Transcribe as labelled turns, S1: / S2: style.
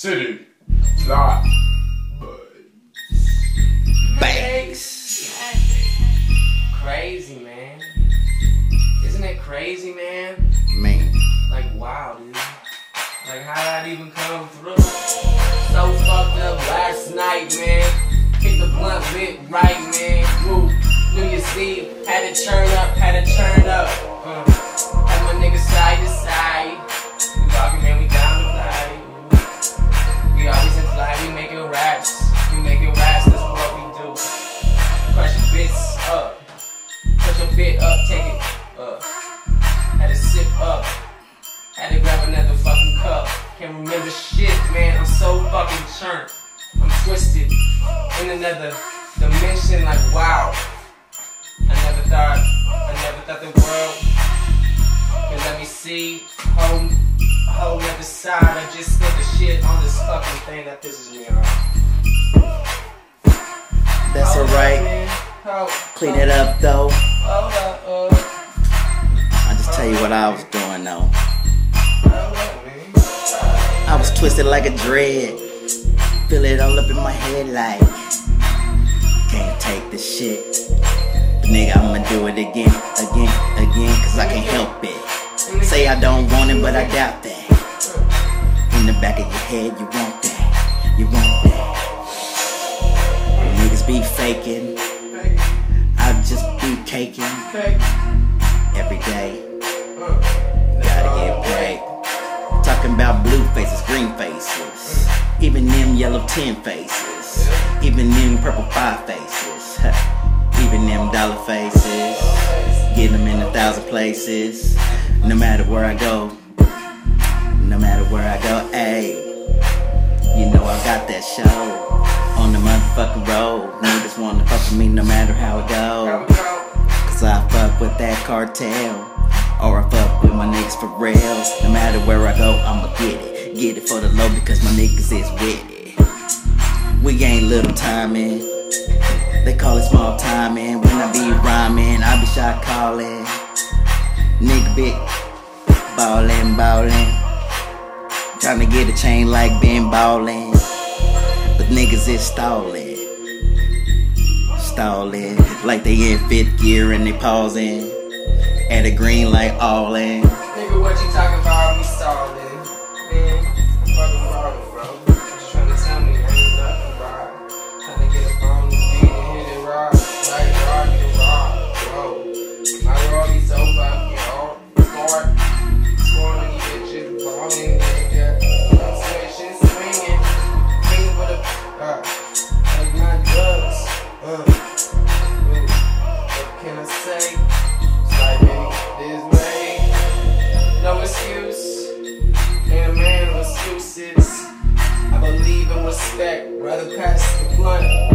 S1: City. Lot.
S2: Banks.
S3: Crazy, man. Isn't it crazy, man?
S2: Man.
S3: Like, wow, dude. Like, how did that even come through? So fucked up last night, man. Hit the blunt bit right, man. Woo. New Year's Eve, had to turn up, had to turn up. Up. Put your bit up, take it up. Had to sip up. Had to grab another fucking cup. Can't remember shit, man. I'm so fucking churned. I'm twisted in another dimension. Like wow. I never thought. I never thought the world could let me see whole, a whole other side. I just spent the shit on this fucking thing that pisses me off.
S2: Clean it up though. I just tell you what I was doing though. I was twisted like a dread. Feel it all up in my head like can't take the shit. But nigga, I'ma do it again, again, again, cause I can't help it. Say I don't want it, but I doubt that. In the back of your head, you want that. You want that. Niggas be faking. Just be caking every day. Gotta get paid. Talking about blue faces, green faces. Even them yellow ten faces. Even them purple five faces. Even them dollar faces. Get them in a thousand places. No matter where I go. No matter where I go, ayy. You know I got that show. On the motherfucking road. Niggas wanna fuck with me no matter how it go. Cause I fuck with that cartel. Or I fuck with my niggas for real. No matter where I go, I'ma get it. Get it for the low because my niggas is with it. We ain't little timing. They call it small timing. When I be rhyming, I be shot calling. Nigga big ballin', ballin'. Tryna get a chain like Ben ballin'. But niggas is stallin'. Stallin'. Like they in fifth gear and they pausing. At a green light all in.
S3: Nigga, what you talking about? We stalling. rather pass the blunt.